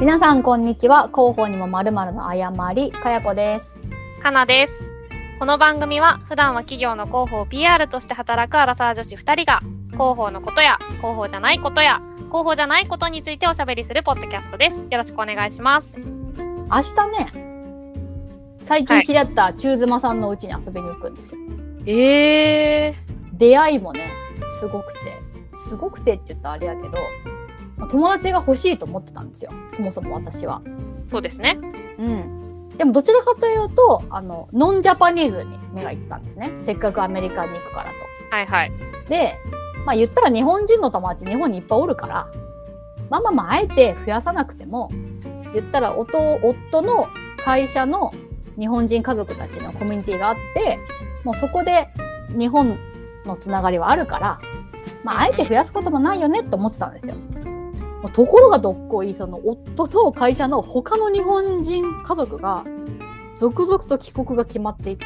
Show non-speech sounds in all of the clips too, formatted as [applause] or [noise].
皆さんこんにちは広報にもまるまるの誤りかやこですかなです。この番組は普段は企業の広報 PR として働くアラサー女子2人が広報のことや広報じゃないことや広報じゃないことについておしゃべりするポッドキャストです。よろしくお願いします。明日ね最近知り合った中妻さんの家に遊びに行くんですよ、え出会いもねすごくてすごくてって言ったらあれやけどまあ友達が欲しいと思ってたんですよそもそも私はー、そうですね。うんでもどちらかというとあのノンジャパニーズに目がいってたんですねせっかくアメリカに行くからとはいはい。で、まあ言ったら日本人の友達日本にいっぱいおるから、まあまあまああえて増やさなくても、言ったら夫夫の会社の日本人家族たちのコミュニティがあって、もうそこで日本のつながりはあるから、まああえて増やすこともないよねと思ってたんですよ。ところがどっこい、その夫と会社の他の日本人家族が続々と帰国が決まっていって、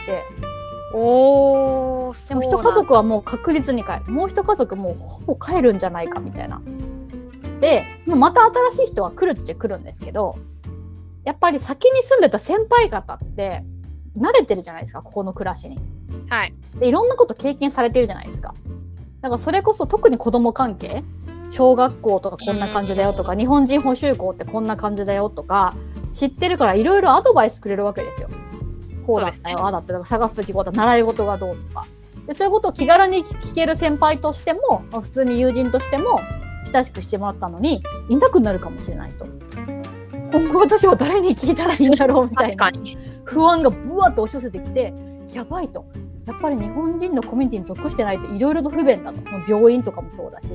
おー、でも一家族はもう確実に帰るもう一家族もうほぼ帰るんじゃないかみたいな。でまた新しい人は来るっちゃ来るんですけどやっぱり先に住んでた先輩方って慣れてるじゃないですかここの暮らしに。はい。でいろんなこと経験されてるじゃないですか。だからそれこそ特に子供関係小学校とかこんな感じだよとか日本人補習校ってこんな感じだよとか知ってるからいろいろアドバイスくれるわけですよ。こうだったよ、ね。ああだったよ探す時こうだ習い事がどうとか。でそういうことを気軽に聞ける先輩としてもまあ普通に友人としても親しくしてもらったのにいなくなるかもしれないと。今後私は誰に聞いたらいいんだろうみたいな。確かに。不安がブワッと押し寄せてきてやばいと。やっぱり日本人のコミュニティに属してないといろいろと不便だと。その病院とかもそうだし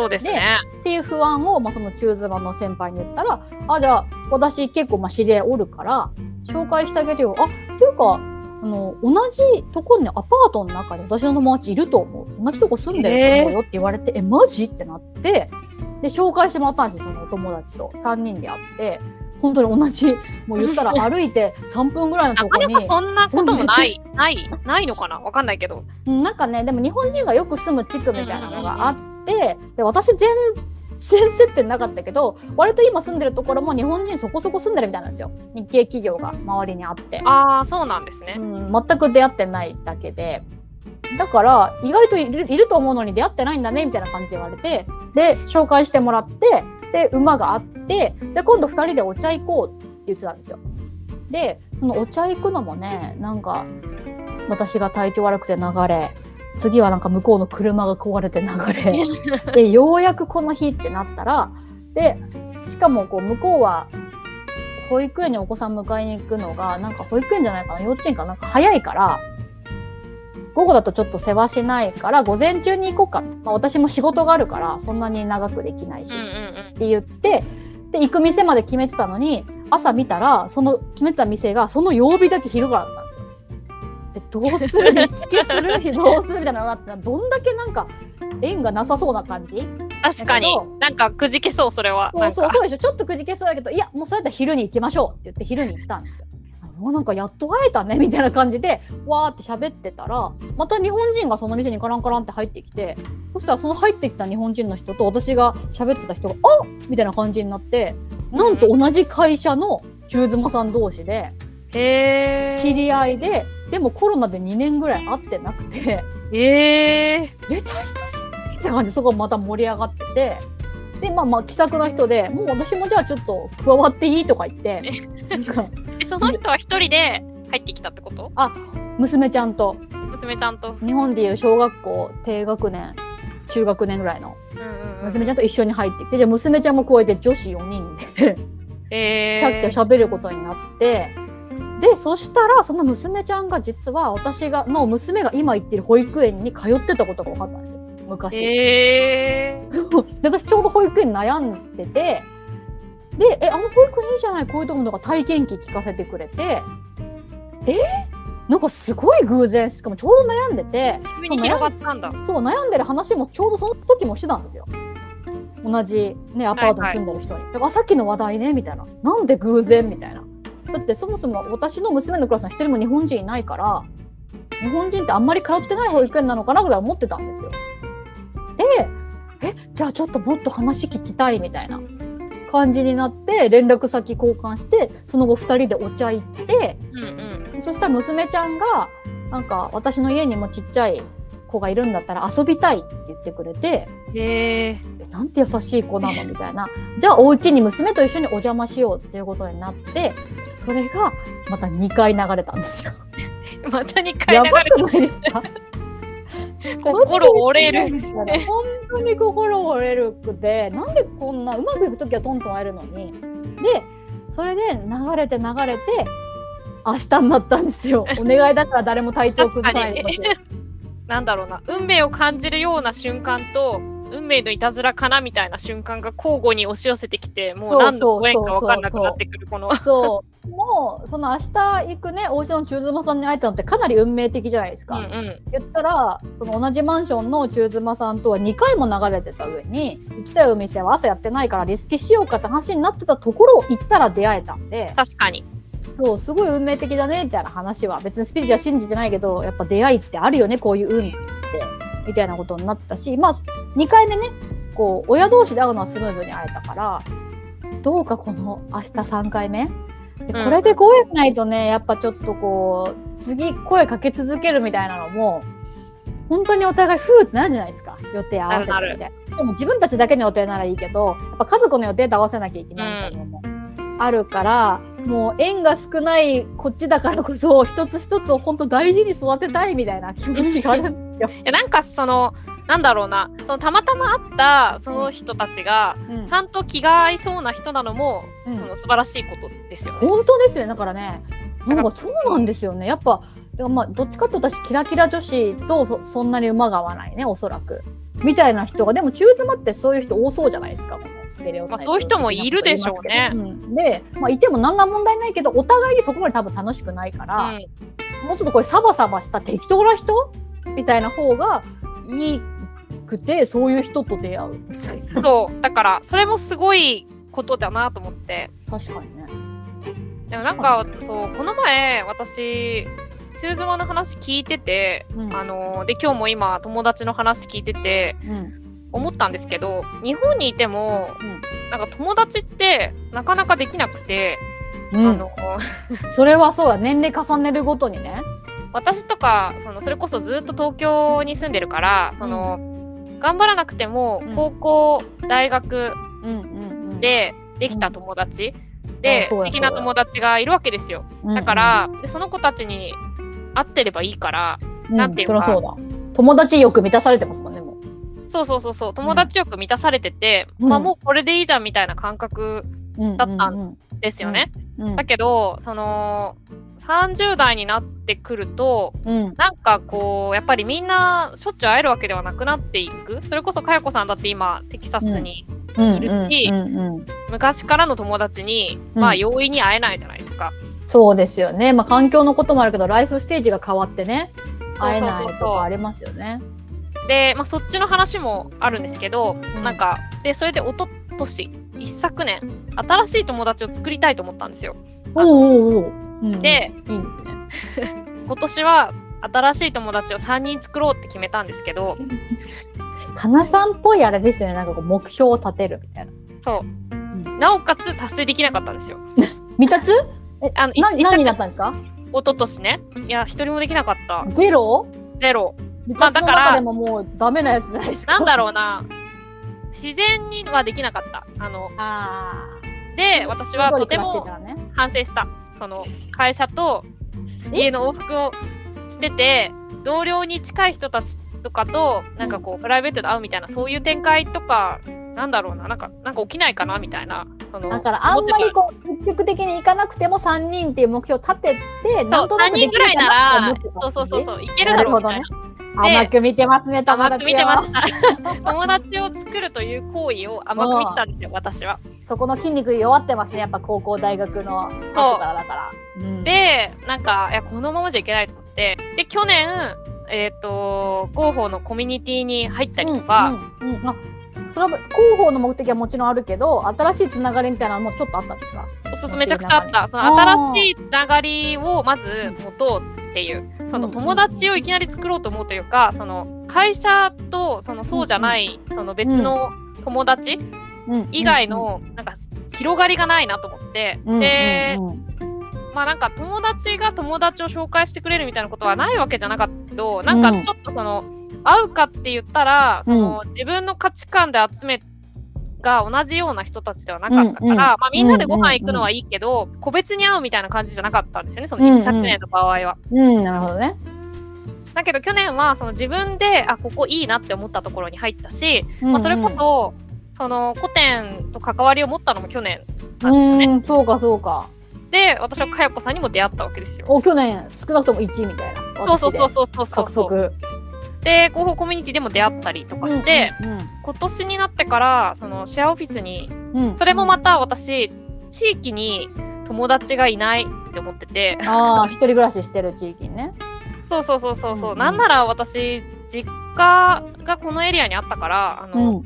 そうですね。っていう不安を、まあ、その中妻の先輩に言ったらあじゃあ私結構まあ知り合いおるから紹介してあげるよ。あっていうかあの同じところにアパートの中に私の友達いると思う。同じとこ住んでると思うよって言われて、えマジ？ってなってで紹介してもらったんですよそのお友達と。3人で会って本当に同じもう言ったら [laughs] 歩いて3分ぐらいのなところにそんなこともない、ない、ないのかな？わかんないけど。うんなんかねでも日本人がよく住む地区みたいなのがあって、で私全 [laughs] 然接点なかったけど割と今住んでるところも日本人そこそこ住んでるみたいなんですよ日系企業が周りにあって、あー、そうなんですね。うん、全く出会ってないだけでだから意外といるいると思うのに出会ってないんだねみたいな感じで言われてで紹介してもらってで馬があってで今度2人でお茶行こうって言ってたんですよ。でそのお茶行くのもねなんか私が体調悪くて流れ次はなんか向こうの車が壊れて流れ。[laughs] でようやくこの日ってなったらでしかもこう向こうは保育園にお子さん迎えに行くのがなんか保育園じゃないかな幼稚園かなんか早いから午後だとちょっと世話しないから午前中に行こうか、まあ、私も仕事があるからそんなに長くできないし。って言ってで行く店まで決めてたのに朝見たらその決めてた店がその曜日だけ昼からだったんですよ。でどうする？リスケする？日どうする？みたいなのがあってどんだけなんか縁がなさそうな感じ？確かに。なんかくじけそう、それは。そうそうそうでしょちょっとくじけそうだけどいやもうそれだったら昼に行きましょうって言って昼に行ったんですよ。もうなんかやっと会えたねみたいな感じでわーって喋ってたらまた日本人がその店にカランカランって入ってきてそしたらその入ってきた日本人の人と私が喋ってた人が「あみたいな感じになってなんと同じ会社の中妻さん同士で。知り合いででもコロナで2年ぐらい会ってなくてえー。めちゃ久しぶりって感じでそこまた盛り上がっててでまあまあ気さくな人でもう私もじゃあちょっと加わっていいとか言ってその人は一人で入ってきたってこと？娘ちゃんと。娘ちゃんと。日本でいう小学校低学年中学年ぐらいの。娘ちゃんと一緒に入ってきてじゃあ娘ちゃんも加えて女子4人でえキャッキャ喋ることになってでそしたらその娘ちゃんが実は私がの娘が今行ってる保育園に通ってたことが分かったんですよ。昔。えー。[laughs] 私ちょうど保育園悩んでてで「えあの保育園いいじゃないこういうところとか体験記聞かせてくれて。え？なんかすごい偶然しかもちょうど悩んでて。そう悩んでる話もちょうどその時もしてたんですよ。同じねアパートに住んでる人に、だからさっきの話題ねみたいな。なんで偶然？みたいなだってそもそも私の娘のクラスに一人も日本人いないから日本人ってあんまり通ってない保育園なのかなぐらい思ってたんですよ。でえじゃあちょっともっと話聞きたいみたいな感じになって連絡先交換してその後2人でお茶行ってうんうん。そしたら娘ちゃんがなんか私の家にもちっちゃい子がいるんだったら遊びたいって言ってくれてへえ。えなんて優しい子なのみたいな。じゃあお家に娘と一緒にお邪魔しようっていうことになってそれがまた2回流れたんですよ。[laughs] また2回やば流れくないですか？[laughs] 心折れる。本当に心折れるくてなんでこんなうまくいく時はトントン会えるのに。でそれで流れて流れて明日になったんですよ。お願いだから誰も体調崩さないでなんだろうな運命を感じるような瞬間と運命のいたずらかなみたいな瞬間が交互に押し寄せてきてもう何のご縁か分かんなくなってくるこの。そう。もうその明日行くねお家の中妻さんに会えたのってかなり運命的じゃないですか、うんうん。言ったらその同じマンションの中妻さんとは2回も流れてた上に行きたいお店は朝やってないからリスケしようかって話になってたところを行ったら出会えたんで。確かにそうすごい運命的だねみたいな話は別にスピリチュアル信じてないけどやっぱ出会いってあるよねこういう運ってみたいなことになってたしまあ2回目ねこう親同士で会うのはスムーズに会えたからどうかこの明日3回目？でうん。これで声ないとねやっぱちょっとこう次声かけ続けるみたいなのも本当にお互いふーってなるじゃないですか。予定合わせてみたいな。でも自分たちだけの予定ならいいけどやっぱ家族の予定と合わせなきゃいけないみたいなのもあるから、もう縁が少ないこっちだからこそ一つ一つを本当大事に育てたいみたいな気持ちがあるんですよ。いやなんかそのなんだろうな。そのたまたま会ったその人たちがうん。ちゃんと気が合いそうな人なのも、うん。その素晴らしいことですよね。本当ですよね。だからねなんかそうなんですよね。やっぱまあどっちかと私キラキラ女子とそそんなに馬が合わないねおそらくみたいな人がでも中妻ってそういう人多そうじゃないですか。このステレオタイプまあそういう人もいるでしょうね。うん。で、まあ、いても何ら問題ないけどお互いにそこまで多分楽しくないから、もうちょっとこれサバサバした適当な人みたいな方がいいくてそういう人と出会うみたいうん、な。そう。だからそれもすごいことだなと思って。確かにね。でもなんかそうこの前私中妻の話聞いてて、うん。あので今日も今友達の話聞いててうん。思ったんですけど日本にいても、うん。なんか友達ってなかなかできなくて、うん。あの [laughs] それはそうだ。年齢重ねるごとにね。私とかそのそれこそずっと東京に住んでるからその、頑張らなくてもうん。高校、大学でできた友達、で素敵な友達がいるわけですよ。だから、でその子たちに会ってればいいからうん、なんていうかそうだ。友達よく満たされてますもんねもう。そうそうそうそう。友達よく満たされてて、うん。まあもうこれでいいじゃんみたいな感覚だったんんですよね、うんだけどその30代になってくるとうん。なんかこうやっぱりみんなしょっちゅう会えるわけではなくなっていく。それこそかやこさんだって今テキサスにうん。いるしうんうんうん。昔からの友達に、うん。まあ容易に会えないじゃないですか。そうですよね。まあ環境のこともあるけどライフステージが変わってね会えないとかありますよね。で、まあ、そっちの話もあるんですけど、ん。なんかでそれで一昨年一昨年新しい友達を作りたいと思ったんですよ。おうおうおう、うん。でいいんですね。[laughs] 今年は新しい友達を3人作ろうって決めたんですけどかなさんっぽいあれですよね。なんかこう目標を立てるみたいな。そう、ん。なおかつ達成できなかったんですよ。[laughs] 未達？えあの何にな一ったんですか？昨一昨年ね。いや一人もできなかった。ゼロ？ゼロ。未まあだからでももうダメなやつじゃないですか？なんだろうな。自然にはできなかった。あのあであ私はとても反省した。その会社とえ？家の往復をしてて同僚に近い人たちとかとなんかこうプライベートで会うみたいなそういう展開とかなんだろうななんかなんか起きないかなみたいなだからあんまりこう積極的にいかなくても3人っていう目標を立ててそう3人ぐらいならそうそうそううそういけるだろうみたいな。甘く見てますね友達を甘く見てました。[laughs] [laughs] 友達を作るという行為を甘く見てたんですよ私は。そこの筋肉弱ってますねやっぱ高校大学の後からだから、うん。でなんかいやこのままじゃいけないと思って。で去年えっ、と広報のコミュニティに入ったりとか、うんうんうん。あそれは広報の目的はもちろんあるけど新しいつながりみたいなのもちょっとあったんですか？そうそうめちゃくちゃあった。その新しいつながりをまず持とうっていうそのうん友達をいきなり作ろうと思うというかその会社とそのそうじゃないその別の友達うん以外のなんか広がりがないなと思って、うん。で、まあなんか友達が友達を紹介してくれるみたいなことはないわけじゃなかったけど、なんかちょっとその、会うかって言ったら、その、自分の価値観で集めが同じような人たちではなかったから、うんうんまあみんなでご飯行くのはいいけど、個別に会うみたいな感じじゃなかったんですよね、その一昨年の場合は。うん、なるほどね。だけど去年はその自分で、あ、ここいいなって思ったところに入ったし、うんうんまあそれこそ、その古典と関わりを持ったのも去年なんですよね。うん、そうかそうか。で、私はかやこさんにも出会ったわけですよ。お去年少なくとも1位みたいな。そうそうそうそうそうそう。で広報コミュニティでも出会ったりとかして、うん今年になってからそのシェアオフィスにうん。うんそれもまた私地域に友達がいないって思ってて。ああ一人暮らししてる地域にね。そうそうそうそうそう、うんうん。なんなら私実家がこのエリアにあったからあうの、ん。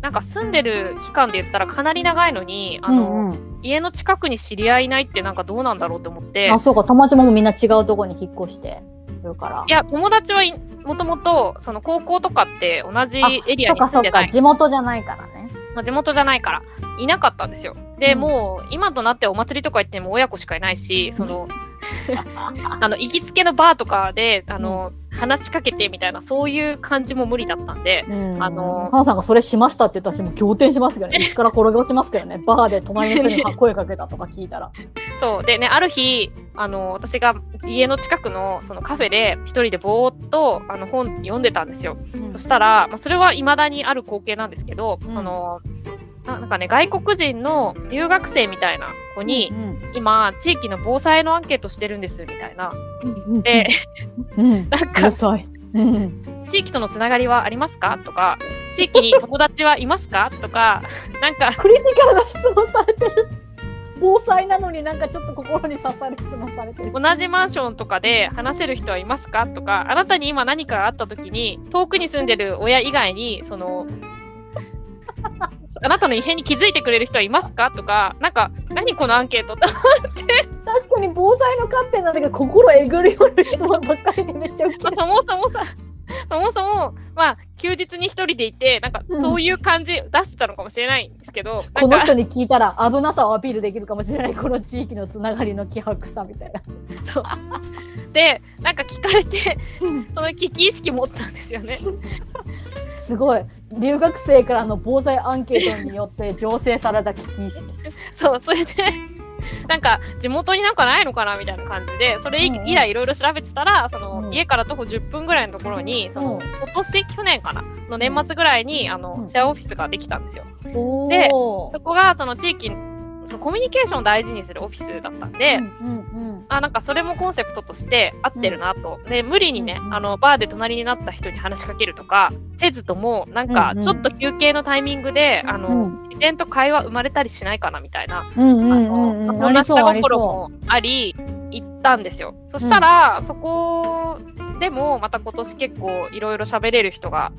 なんか住んでる期間で言ったらかなり長いのにあの、うんうん。家の近くに知り合いいないってなんかどうなんだろうって思って。あそうか。友達もみんな違うところに引っ越してるから。いや友達はいもともとその高校とかって同じあエリアに住んでないか地元じゃないからね。まあ、地元じゃないからいなかったんですよ。で、うんもう今となってお祭りとか行っても親子しかいないしそのあの行きつけのバーとかであの、話しかけてみたいなそういう感じも無理だったんでうんあのーかなさんがそれしましたって言ったら私もう仰天しますけどね。[laughs] 椅子から転げ落ちますけどね。バーで隣の人に声かけたとか聞いたら。そうでねある日あの私が家の近くのそのカフェで一人でぼーっとあの本読んでたんですよ。そしたら、まあ、それはいまだにある光景なんですけど、うんそのななんかね外国人の留学生みたいな子に、うん今地域の防災のアンケートしてるんですみたいな。うんで、うん、なんかうさい。うん、地域とのつながりはありますか？とか地域に友達はいますか？とかなんかクリティカルな質問されてる。防災なのになんかちょっと心に刺さる質問されてる。同じマンションとかで話せる人はいますか？とかあなたに今何かがあった時に遠くに住んでる親以外にそのあなたの異変に気づいてくれる人はいますか？とかなんか何このアンケートって確かに防災の観点なんだけど心えぐるような質問ばっかりでめっちゃ。まあそもそもさそもそもまあ休日に一人でいてなんかうんそういう感じ出してたのかもしれないんですけど、なこの人に聞いたら危なさをアピールできるかもしれない。この地域のつながりの希薄さみたいな。そう。でなんか聞かれてその危機意識持ったんですよね。[laughs] すごい。留学生からの防災アンケートによって醸成された識。[laughs] そうそれでなんか地元になんかないのかなみたいな感じでそれ以来いろいろ調べてたらその、うん。家から徒歩10分ぐらいのところにその、うん。今年去年かなの年末ぐらいにあの、うん。シェアオフィスができたんですよ。おでーそこがその地域そのコミュニケーションを大事にするオフィスだったんで、うんうんあなんかそれもコンセプトとして合ってるなと、で無理にね、うんうん。あのバーで隣になった人に話しかけるとかせずともなんかうんうん。ちょっと休憩のタイミングで、あのうん。自然と会話生まれたりしないかなみたいな、うんうんあのうん。うんまあそんな下心もあり行ったんですよ。そしたら、そこでもまた今年結構いろいろ喋れる人が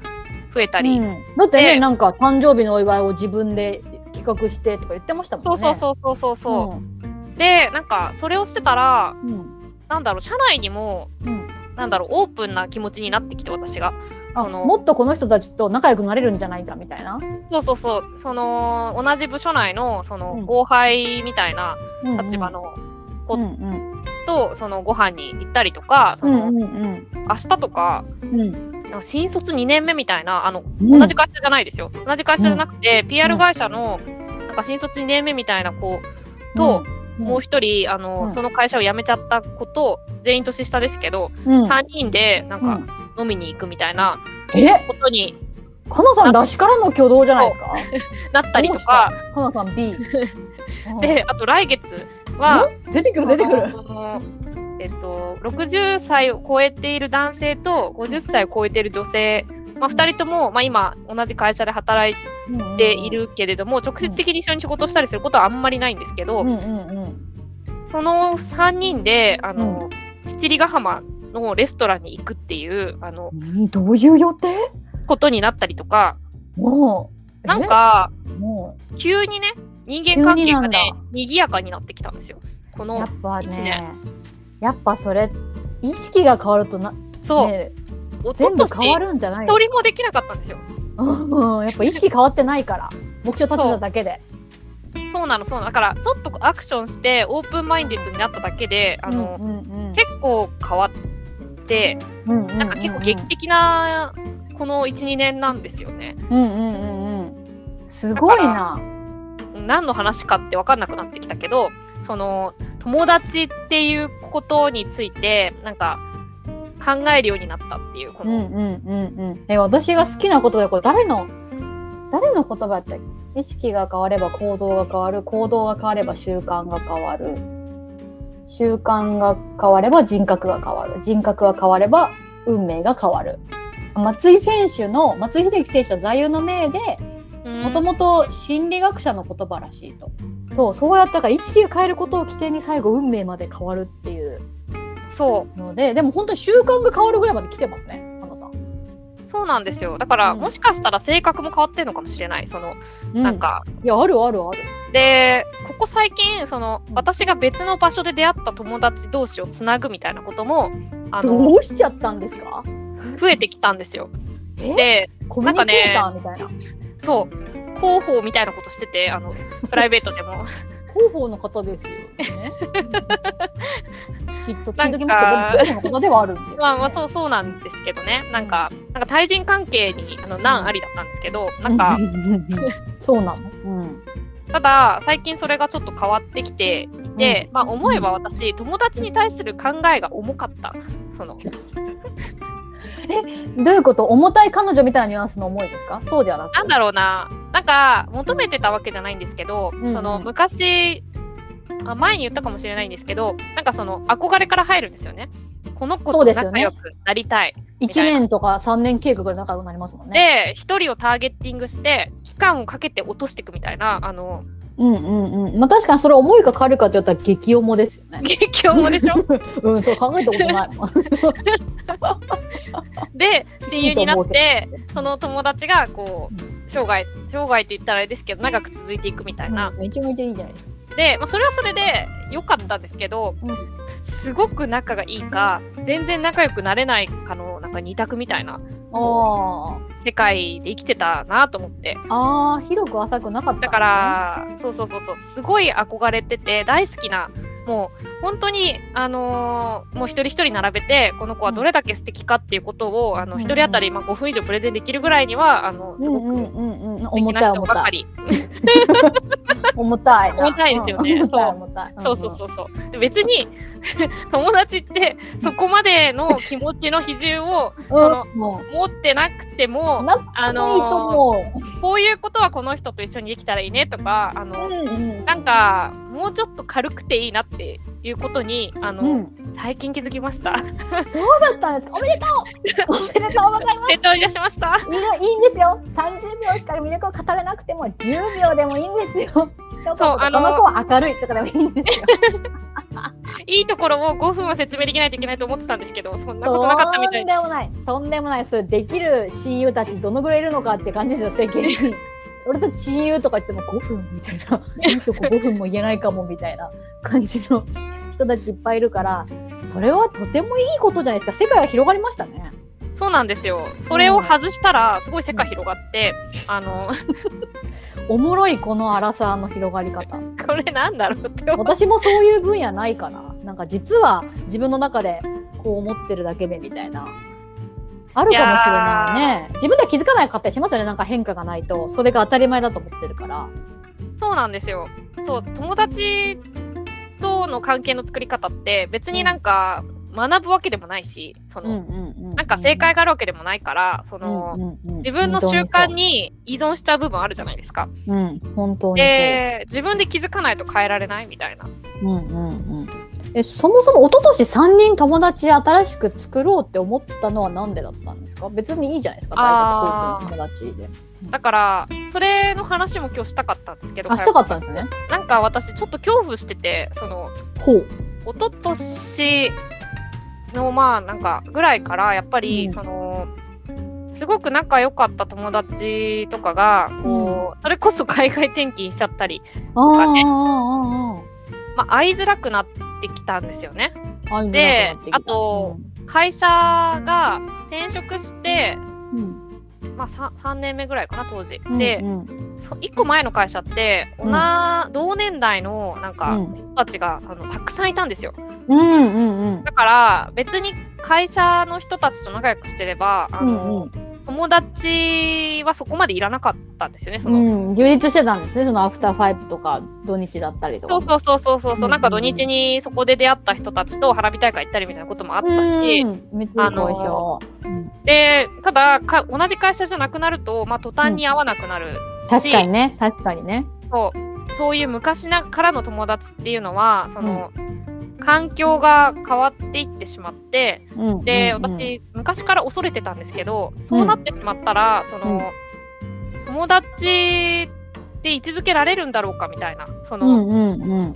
増えたり、うん。だってねでなんか誕生日のお祝いを自分で企画してとか言ってましたもんね。そうそうそうそうそうそう、でなんかそれをしてたらうん。うんなんだろう社内にもうん。なんだろうオープンな気持ちになってきて私が。あそのもっとこの人たちと仲良くなれるんじゃないかみたいな？そうそうそう。その同じ部署内のそのうん。後輩みたいな立場のの子うんうん。とそのご飯に行ったりとかその、うんうん。明日とかうん新卒2年目みたいなあのうん。同じ会社じゃないですよ。同じ会社じゃなくて、PR 会社のなんか新卒2年目みたいな子と、もう一人あの、うん。その会社を辞めちゃった子と全員年下ですけど、うん。3人でなんかうん。飲みに行くみたいなえ？ことに。かなさんらしからの挙動じゃないですか？[laughs] なったりとか。かなさん B [laughs] であと来月はうん？出てくる出てくるえっと、60歳を超えている男性と50歳を超えている女性、まあ、2人とも、まあ、今同じ会社で働いているけれども、直接的に一緒に仕事をしたりすることはあんまりないんですけど、その3人であの、七里ヶ浜のレストランに行くっていうあのうん。どういう予定？ことになったりとか。もうなんか急にね人間関係がね賑やかになってきたんですよ。こうのやっぱ一ね年やっぱそれ意識が変わるとなそう、ね一全部昨変わ年るんじゃない一人もできなかったんですよ。うんやっぱ意識変わってないから目標立てただけで。そう。なのそうなの。だからちょっとアクションしてオープンマインデッドになっただけであの、うんうんうん、結構変わってうんうんうんうん。なんか結構劇的なこの12年なんですよね。うんうんうんうん。すごいな。何の話かって分かんなくなってきたけどその友達っていうことについてなんか考えるようになったっていうこの、うんうんうんうん。え私が好きな言葉でこれ誰の誰の言葉やったっけ？意識が変われば行動が変わる。行動が変われば習慣が変わる。習慣が変われば人格が変わる。人格が変われば運命が変わる。松井選手の松井秀喜選手の座右の銘でもともと心理学者の言葉らしいとそうそうやったから意識を変えることを起点に最後運命まで変わるっていう。そう。のででも本当に習慣が変わるぐらいまで来てますね花さん。そうなんですよ。だから、うん。もしかしたら性格も変わってるのかもしれない。その、なんか。いやあるあるある。でここ最近その私が別の場所で出会った友達同士をつなぐみたいなこともあのどうしちゃったんですか？増えてきたんですよ。え？でコミュニケーターみたいな。そう広報みたいなことしててあのプライベートでも。広報の方ですよね。[laughs] きっと聞いときますけど、広報の方ではあるんですよね、まあまあそうそうなんですけどね。なんかなんか対人関係にあの難ありだったんですけどなんかうん。うんうんうんそうなの？うん。ただ最近それがちょっと変わってきていて、まあ思えば私友達に対する考えが重かった。そのどういうこと？重たい彼女みたいなニュアンスの思いですか？そうではなく。なんだろうな。なんか求めてたわけじゃないんですけど、うんうん。その昔あ前に言ったかもしれないんですけどなんかその憧れから入るんですよね。この子と仲良くなりたい、1年とか3年計画で仲良くなりますもんね。で一人をターゲッティングして期間をかけて落としていくみたいなあのうんうんうん。まあ確かにそれ重いか軽いかって言ったら激重ですよね。激重でしょ？[laughs] うん、そう考えたことないもん。[laughs] で [laughs] 親友になってその友達がこう生涯生涯って言ったらあれですけど長く続いていくみたいな、めちゃめちゃいいじゃないですか。で、まあ、それはそれで良かったんですけど、うんすごく仲がいいか全然仲良くなれないかのなんか二択みたいなあ世界で生きてたなと思ってあ。ああ、広く浅くなかったね、だから、そうそうそうそうすごい憧れてて大好きなもう本当にあのーもう一人一人並べてこの子はどれだけ素敵かっていうことを、あのうん一人当たりまあ5分以上プレゼンできるぐらいにはあのすごく重たい重たい。[laughs] 重たいな。[laughs] 重たいですよねうんそう。そうそうそうそうで別に [laughs] 友達ってそこまでの気持ちの比重をうん。その持ってなくてう、もあの。こういうことはこの人と一緒にできたらいいねとかあの、うんうん。なんかもうちょっと軽くていいなっていうことにあの、うん、最近気づきました。そうだったんです。おめでとう。[laughs] おめでとうございます。成長いたしました。いいのいいんですよ。30秒しか魅力を語れなくても10秒でもいいんですよ。そうあのこの子は明るいとかでもいいんですよ。[laughs] いいところを5分は説明できないといけないと思ってたんですけど、そんなことなかったみたいとんでもない。とんでもない。それできる親友たちどのぐらいいるのかって感じですよ、世間に。俺たち親友とか言っても5分みたいな。[laughs] いいとこ5分も言えないかもみたいな感じの人たちいっぱいいるから、それはとてもいいことじゃないですか。世界は広がりましたね。そうなんですよ。それを外したらすごい世界広がって、あの [laughs] おもろいこの荒さの広がり方。これなんだろうって。私もそういう分野ないかな。なんか実は自分の中でこう思ってるだけでみたいな。あるかもしれないね。自分では気づかなかったりしますよね。なんか変化がないと。それが当たり前だと思ってるから。そうなんですよ。そう友達との関係の作り方って別になんか学ぶわけでもないし、その、なんか正解があるわけでもないから、その、自分の習慣に依存しちゃう部分あるじゃないですか。うん、本当に。で、自分で気づかないと変えられないみたいな。うんうんうん。え、そもそも一昨年3人友達新しく作ろうって思ったのはなんでだったんですか？別にいいじゃないですか、大学高校の友達で。だから、それの話も今日したかったんですけど、あ、したかったんですね。なんか私ちょっと恐怖してて、その、ほう。一昨年のまあなんかぐらいからやっぱりうん。その、すごく仲良かった友達とかがこう、それこそ海外転勤しちゃったり、あーかねまあ、会いづらくなってきたんですよね。であと、会社が転職してうん。うんまあ、3, 3年目ぐらいかな当時。うんで、うん。そ1個前の会社って同,、同年代のなんかうん。人たちが、あのたくさんいたんですよ。うんうんうん。だから別に会社の人たちと仲良くしてればあうの、ん友達はそこまでいらなかったんですよね。その。うんうん充実してたんですねそのアフターファイブとか土日だったりとか。そうそうそうそうそう、うんうんなん。か土日にそこで出会った人たちと花火大会行ったりみたいなこともあったし、うんめっちゃいい会社うん。でただか同じ会社じゃなくなると、まあ、途端に会わなくなる確かにね確かにね。そうそういう昔なからの友達っていうのはその、環境が変わっていってしまってうん。で、うんうん。私昔から恐れてたんですけどそうなってしまったら、その、友達で居続けられるんだろうかみたいなその、うんうんうん。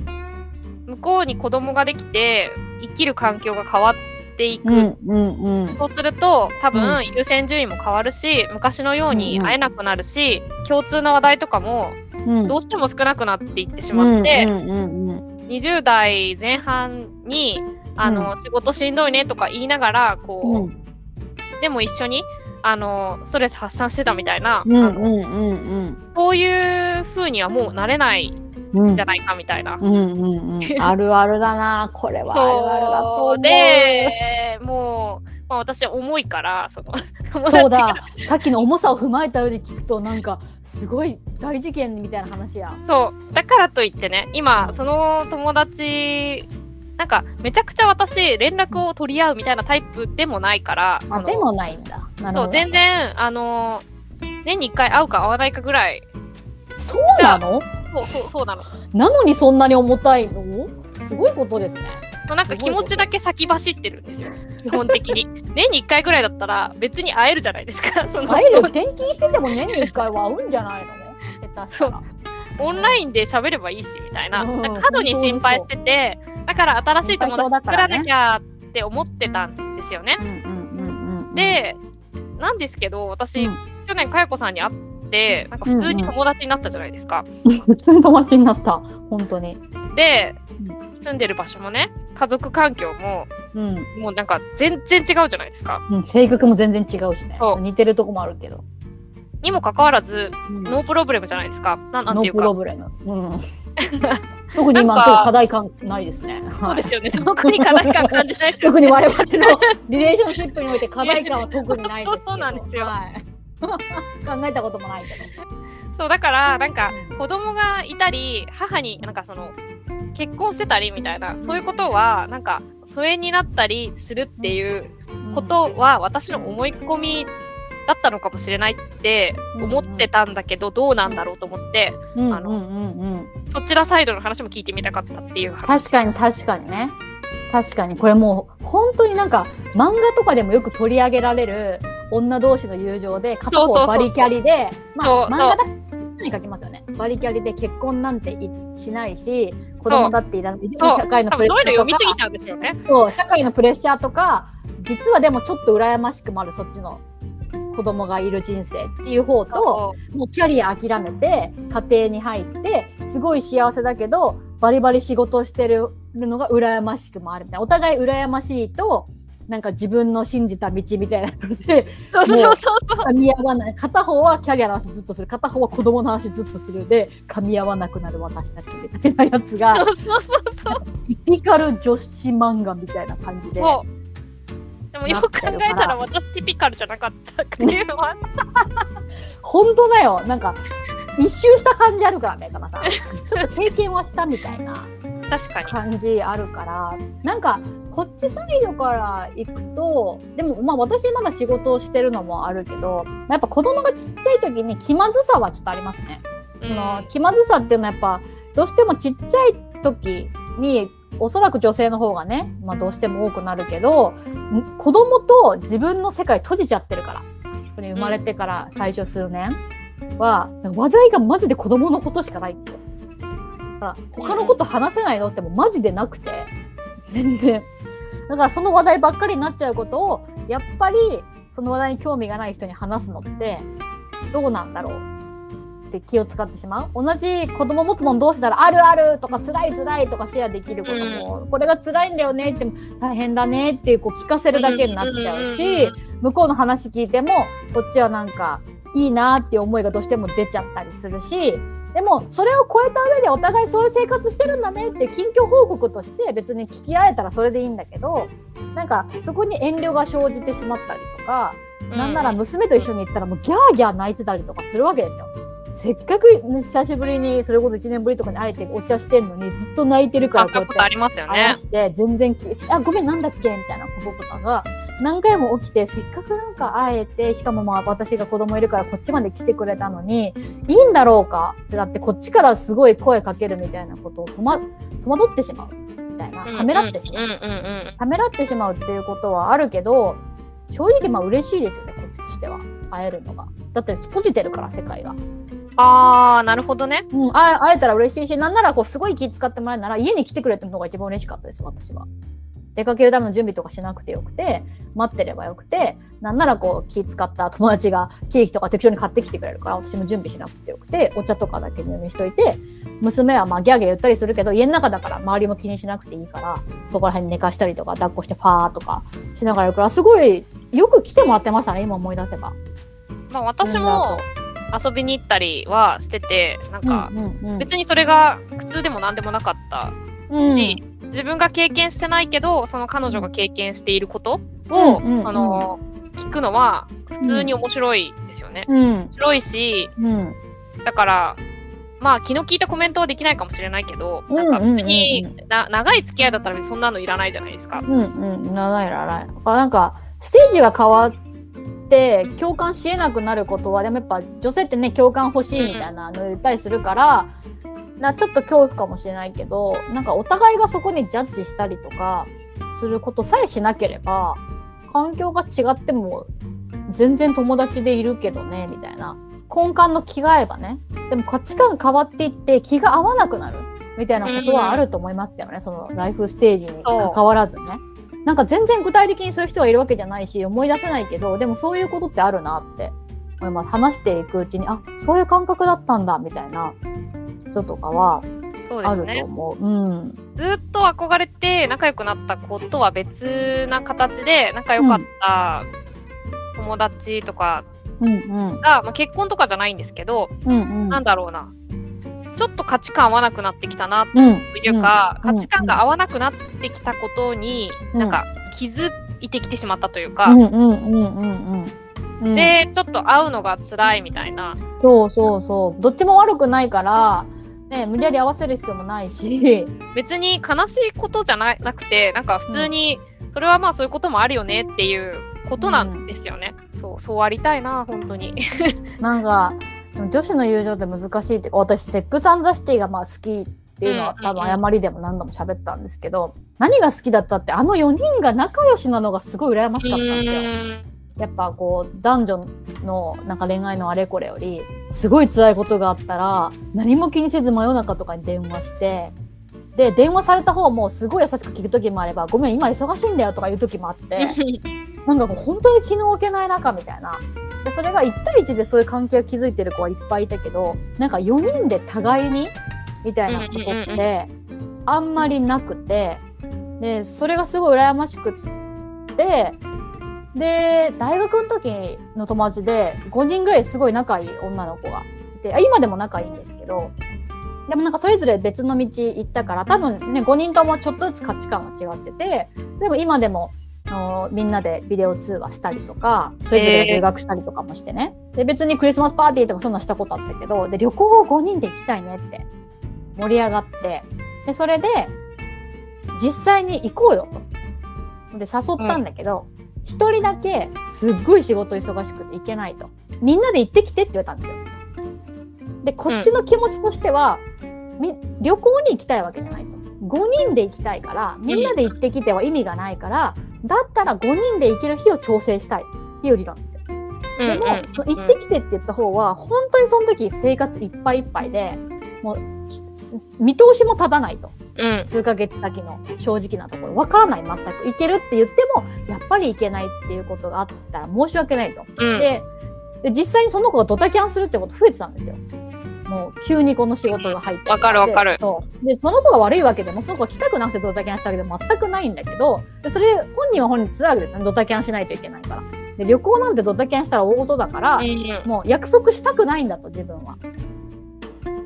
向こうに子供ができて生きる環境が変わっていく、うんうんうん。そうすると多う分優先順位も変わるし昔のようにうんうん。会えなくなるし、共通の話題とかもうん。どうしても少なくなっていってしまって、うんうんうんうん20代前半にあの、仕事しんどいねとか言いながらこう、うん。でも一緒にあのストレス発散してたみたいな、うんあのうんうんこういう風にはもうなれないうん。んじゃないかみたいな。うんうんうん。あるあるだな。これはあるあるだと思う。でもう、まあ、私重いからそのそうがださっきの重さを踏まえた上で聞くとなんかすごい大事件みたいな話や。そう。だからといってね今その友達なんかめちゃくちゃ私連絡を取り合うみたいなタイプでもないからあでもないんだ。なるほど。そう全然あの年に1回会うか会わないかぐらいそうなの？そうそうそうなの、なのにそんなに重たいの？すごいことですね。まあ、なんか気持ちだけ先走ってるんですよ。基本的に。[laughs] 年に1回ぐらいだったら別に会えるじゃないですか。[laughs] その。会える？転勤してても年に1回は会うんじゃないの？下手したら。オンラインで喋ればいいしみたいな,、うんなんか過度に心配しててだから新しい友達作らなきゃって思ってたんですよね。でなんですけど私、うん。去年かやこさんに会ってなんか普通に友達になったじゃないですか。普通に友達になった。本当に。でう住んでる場所もね家族環境もうん、もうなんか全然違うじゃないですか。うん、性格も全然違うしね。似てるとこもあるけど、にもかかわらずうん。ノープロブレムじゃないですか。ななんノーていうか。プロブレム、うん、[laughs] 特に今のと課題感ないですね。そうですよね。特に課題感感じないですよ特ね。に我々の [laughs] リレーションシップにおいて課題感は特にないですそうなんですよ。はい、[laughs] 考えたこともないけど。そうだからなんか子供がいたり母になんかその結婚してたりみたいなそういうことはなんか疎遠になったりするっていうことは私の思い込みだったのかもしれないって思ってたんだけどどうなんだろうと思ってあのそちらサイドの話も聞いてみたかったっていう話。確かに確かにね確かに。これもう本当になんか漫画とかでもよく取り上げられる女同士の友情で片方バリキャリでまそうあ漫画だに書きますよね。バリキャリで結婚なんていしないし子供だっていらない。社会の多分そういうの読みすぎとか。そう社会のプレッシャーとか実はでもちょっと羨ましくもあるそっちの子供がいる人生っていう方ともうキャリア諦めて家庭に入ってすごい幸せだけどバリバリ仕事してるのが羨ましくもあるみたいな。お互い羨ましいとなんか自分の信じた道みたいなのでそうそうそうそう。噛み合わない。片方はキャリアの話ずっとする。片方は子供の話ずっとする。で噛み合わなくなる私たちみたいなやつがそうそうそうそう。ティピカル女子漫画みたいな感じで。そう。でもよく考えたら私ティピカルじゃなかったっていうのは [laughs] 本当だよ。なんか一周した感じあるからねかなさん。ちょっと経験はしたみたいな [laughs] 確かに。感じあるから。なんかこっちサイドから行くとでもまあ私まだ仕事をしてるのもあるけどやっぱ子供がちっちゃい時に気まずさはちょっとありますね。うん。その気まずさっていうのはやっぱどうしてもちっちゃい時におそらく女性の方がね、まあ、どうしても多くなるけどん子供と自分の世界閉じちゃってるから。生まれてから最初数年。はなんか話題がマジで子供のことしかないんですよ。だから他のこと話せないのってもうマジでなくて全然。だからその話題ばっかりになっちゃうことをやっぱりその話題に興味がない人に話すのってどうなんだろうっって気を使ってしまう同じ子供持つもん同士ならあるあるとか辛い辛いとかシェアできることも、これが辛いんだよねって大変だねっていうこう聞かせるだけになっちゃうし、向こうの話聞いてもこっちはなんかいいなっていう思いがどうしても出ちゃったりするしでもそれを超えた上でお互いそういう生活してるんだねって近況報告として別に聞き合えたらそれでいいんだけどなんかそこに遠慮が生じてしまったりとか、なんなら娘と一緒に行ったらもうギャーギャー泣いてたりとかするわけですよ。せっかく、ね、久しぶりにそれこそ1年ぶりとかに会えてお茶してんのにずっと泣いてるからこうやってありますよね。して全然あごめんなんだっけみたいなこととかが何回も起きてせっかくなんか会えてしかもまあ私が子供いるからこっちまで来てくれたのにいいんだろうか？ってなってこっちからすごい声かけるみたいなことを戸,、ま、戸惑ってしまうみたいなためらってしまうためらってしまうっていうことはあるけど正直まあ嬉しいですよねこっちとしては会えるのがだって閉じてるから世界が。あー、なるほどね。うん、会えたら嬉しいし、なんならこうすごい気使ってもらえるなら家に来てくれてるのが一番嬉しかったです、私は。出かけるための準備とかしなくてよくて、待ってればよくて、なんならこう気使った友達がケーキとか適当に買ってきてくれるから、私も準備しなくてよくて、お茶とかだけ入院しといて、娘はまあギャーギャー言ったりするけど、家の中だから周りも気にしなくていいから、そこら辺に寝かしたりとか、抱っこしてファーとかしながらやるから、すごいよく来てもらってましたね、今思い出せば。まあ私も、遊びに行ったりはしててなんか別にそれが苦痛でも何でもなかったし、うん、自分が経験してないけどその彼女が経験していることを、うんうん、あの聞くのは普通に面白いですよね。うん、面白いし、だからまあ気の利いたコメントはできないかもしれないけど、なんか別にな長い付き合いだったらそんなのいらないじゃないですか。うんうん、長いいらない。なんかステージが変わっって共感しえなくなることはでもやっぱ女性ってね共感欲しいみたいなの言ったりするから、なちょっと恐怖かもしれないけどなんかお互いがそこにジャッジしたりとかすることさえしなければ環境が違っても全然友達でいるけどねみたいな。根幹の気が合えばね。でも価値観変わっていって気が合わなくなるみたいなことはあると思いますけどね、そのライフステージに関わらずね。なんか全然具体的にそういう人がいるわけじゃないし思い出せないけどでもそういうことってあるなって思います。話していくうちにあそういう感覚だったんだみたいな人とかはあると思う。うね、うん、ずっと憧れて仲良くなった子とは別な形で仲良かった友達とかが、うんうん、まあ、結婚とかじゃないんですけど、うんうん、なんだろうな。ちょっと価値観合わなくなってきたなというか、価値観が合わなくなってきたことに、なんか気づいてきてしまったというか、でちょっと会うのが辛いみたいな。そうそうそう。どっちも悪くないからね、無理やり合わせる必要もないし。[laughs] 別に悲しいことじゃなくてなんか普通に、それはまあそういうこともあるよねっていうことなんですよね、うん、そうそうありたいな本当に。[laughs] なんか女子の友情って難しいって私セックスザ・シティがまあ好きっていうのは多分誤りでも何度も喋ったんですけど、何が好きだったってあの4人が仲良しなのがすごい羨ましかったんですよ。やっぱこう男女のなんか恋愛のあれこれよりすごい辛いことがあったら何も気にせず真夜中とかに電話してで電話された方もすごい優しく聞く時もあればごめん今忙しいんだよとか言う時もあってなんか本当に気の置けない仲みたいな。でそれが1対1でそういう関係を築いてる子はいっぱいいたけどなんか4人で互いにみたいなことってあんまりなくてでそれがすごい羨ましくってで大学の時の友達で5人ぐらいすごい仲いい女の子がいて今でも仲いいんですけどでもなんかそれぞれ別の道行ったから多分ね5人ともちょっとずつ価値観が違っててでも今でものみんなでビデオ通話したりとかそれぞれ留学したりとかもしてね、で別にクリスマスパーティーとかそんなしたことあったけどで旅行を5人で行きたいねって盛り上がってでそれで実際に行こうよと。で誘ったんだけど、1人だけすっごい仕事忙しくて行けないとみんなで行ってきてって言われたんですよ。でこっちの気持ちとしては、うん、旅行に行きたいわけじゃないと。5人で行きたいからみんなで行ってきては意味がないから、だったら5人で行ける日を調整したいっていう理論ですよ。でも、うんうん、行ってきてって言った方は本当にその時生活いっぱいいっぱいでもう見通しも立たないと、うん、数ヶ月先の正直なところ。わからない全く。行けるって言ってもやっぱり行けないっていうことがあったら申し訳ないと。うん、で実際にその子がドタキャンするってこと増えてたんですよ。もう急にこの仕事が入ってわかるわかる。そう。でその子が悪いわけでもその子が来たくなくてドタキャンしたわけでも全くないんだけどでそれ本人は本人つらいわけですよねドタキャンしないといけないから。で旅行なんてドタキャンしたら大事だから、うん。もう約束したくないんだと自分は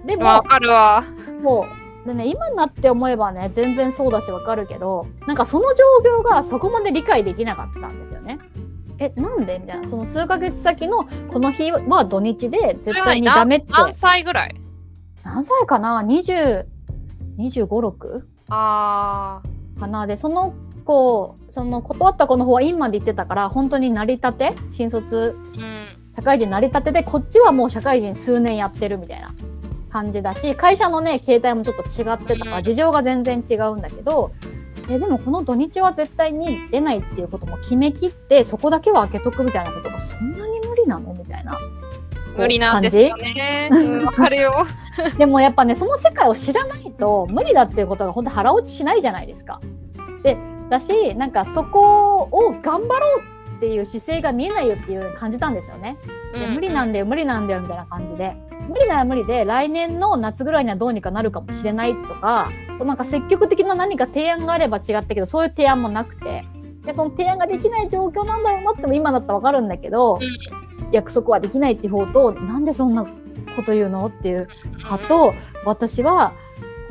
でもわかるわ。もう。でね今になって思えばね全然そうだしわかるけどなんかその状況がそこまで理解できなかったんですよね。えなんで？みたいな。その数ヶ月先のこの日は土日で絶対にダメって。何歳ぐらい？何歳かな？20 25、6あかな。でその子その断った子の方は院まで行ってたから本当に成り立て？新卒。ーうん。社会人成り立てでこっちはもう社会人数年やってるみたいな感じだし会社のね形態もちょっと違ってたかうんら事情が全然違うんだけど、えでもこの土日は絶対に出ないっていうことも決めきってそこだけは開けとくみたいなことがそんなに無理なのみたいな。無理なんですよね。うんわかるよ。[laughs] でもやっぱねその世界を知らないと無理だっていうことが本当腹落ちしないじゃないですか。でだしなんかそこを頑張ろうっていう姿勢が見えないよっていう感じたんですよね。で無理なんだよ無理なんだよみたいな感じで。無理なら無理で来年の夏ぐらいにはどうにかなるかもしれないとかなんか積極的な何か提案があれば違ったけどそういう提案もなくて。でその提案ができない状況なんだろうなっても今だったら分かるんだけど、約束はできないっていう方となんでそんなこと言うの？っていう派と私は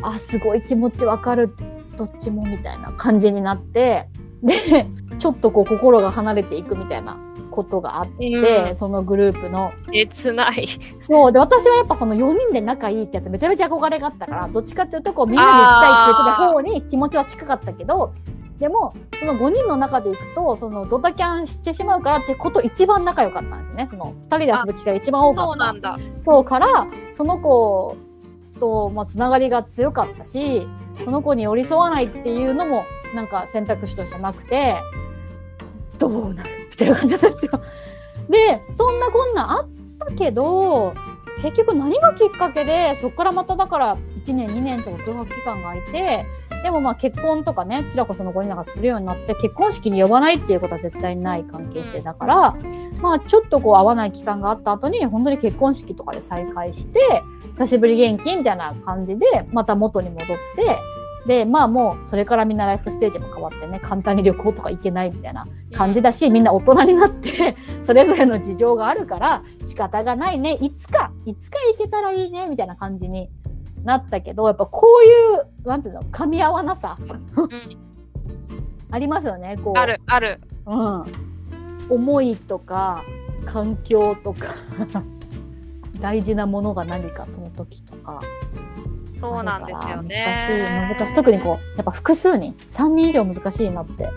あすごい気持ち分かるどっちもみたいな感じになって。でちょっとこう心が離れていくみたいなことがあって、うん。そのグループの。切ない。そう。で私はやっぱその4人で仲いいってやつめちゃめちゃ憧れがあったからどっちかっていうとこうみんなで行きたいって言ってた方に気持ちは近かったけどでもその5人の中で行くとそのドタキャンしてしまうからってこと一番仲良かったんですね。その2人で遊ぶ機会が一番多かった。そうなんだ。そうからその子と、まあ、つながりが強かったしその子に寄り添わないっていうのもなんか選択肢としてなくてどうなるみたいな感じなんですよ。でそんなこんなあったけど結局何がきっかけでそこからまただから1年2年とか空白期間が空いてでもまあ結婚とかねちらこその5人なんかするようになって結婚式に呼ばないっていうことは絶対ない関係性だから、まあちょっとこう会わない期間があった後に本当に結婚式とかで再会して久しぶり元気みたいな感じでまた元に戻ってでまあもうそれからみんなライフステージも変わってね簡単に旅行とか行けないみたいな感じだし、みんな大人になって [laughs] それぞれの事情があるから仕方がないね。いつかいつか行けたらいいねみたいな感じになったけどやっぱこういうなんていうの噛み合わなさうん。ありますよねこう。あるある。うん、思いとか環境とか [laughs] 大事なものが何かその時とかそうなんですよね。難しい難しい。特にこうやっぱ複数人3人以上難しいなって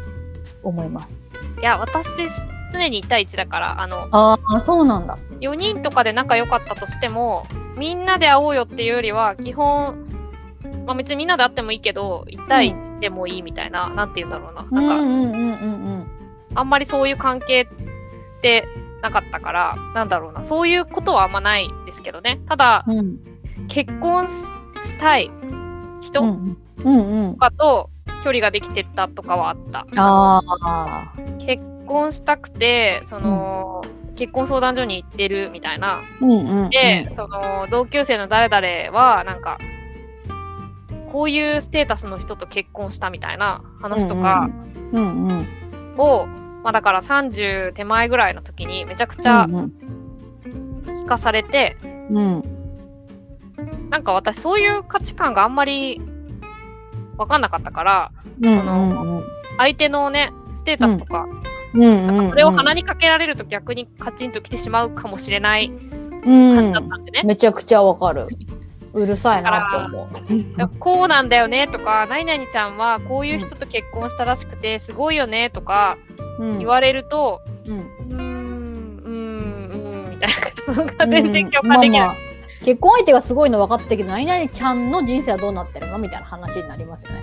思います。いや私常に1対1だからあのああそうなんだ。4人とかで仲良かったとしてもみんなで会おうよっていうよりは基本、まあ、別にみんなで会ってもいいけど1対1でもいいみたいな、なんて言うんだろうな。なんか、うんうんうんうん。あんまりそういう関係ってなかったからなんだろうな。そういうことはあんまないですけどね。ただうん。うん結婚ししたい人とうん。うんうん。かと距離ができてったとかはあった。ああ結婚したくてその、結婚相談所に行ってるみたいな。うんうんで、その同級生の誰々はなんかこういうステータスの人と結婚したみたいな話とかうんうん。を、まあ、だから30手前ぐらいの時にめちゃくちゃうん。聞かされて、うんなんか私そういう価値観があんまり分かんなかったからうんその相手のねステータスとか、うんうんそれを鼻にかけられると逆にカチンときてしまうかもしれないうん。感じだったんでね。めちゃくちゃわかる。うるさいなって思う。こうなんだよねとか、何々ちゃんはこういう人と結婚したらしくてすごいよねとかうん。言われると、うん。うーん、うーん、うーん、みたいな。なんか全然共感できない。うんまあまあ結婚相手がすごいの分かったけど何々ちゃんの人生はどうなってるの？みたいな話になりますよね。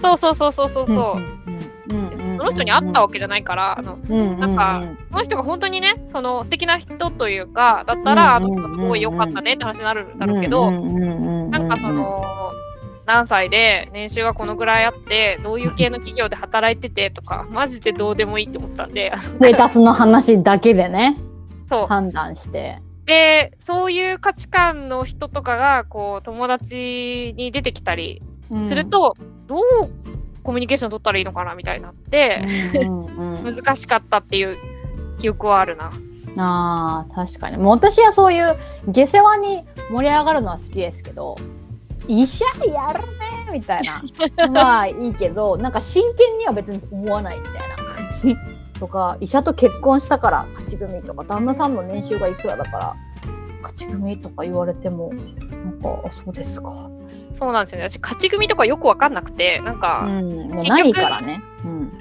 そうそうそうそうそうそう。その人に会ったわけじゃないから、あのうんなんかその人が本当にね、その素敵な人というか、だったら、あうんの人すごい良かったねって話になるんだろうけど、ななんかその、何歳で年収がこのぐらいあって、どういう系の企業で働いててとか、マジでどうでもいいって思ってたんで、ステータスの話だけでねそう。判断して。でそういう価値観の人とかがこう友達に出てきたりする、と、どうコミュニケーション取ったらいいのかなみたいになって、うんうんうん。難しかったっていう記憶はあるな。あー確かに。もう私はそういう下世話に盛り上がるのは好きですけど医者やるねみたいな。[laughs] まあいいけどなんか真剣には別に思わないみたいな感じとか医者と結婚したから勝ち組とか旦那さんの年収がいくらだから勝ち組とか言われてもなんかあそうですか。そうなんですよね。私、勝ち組とかよくわかんなくて、なんうか、んもうないからね。うん。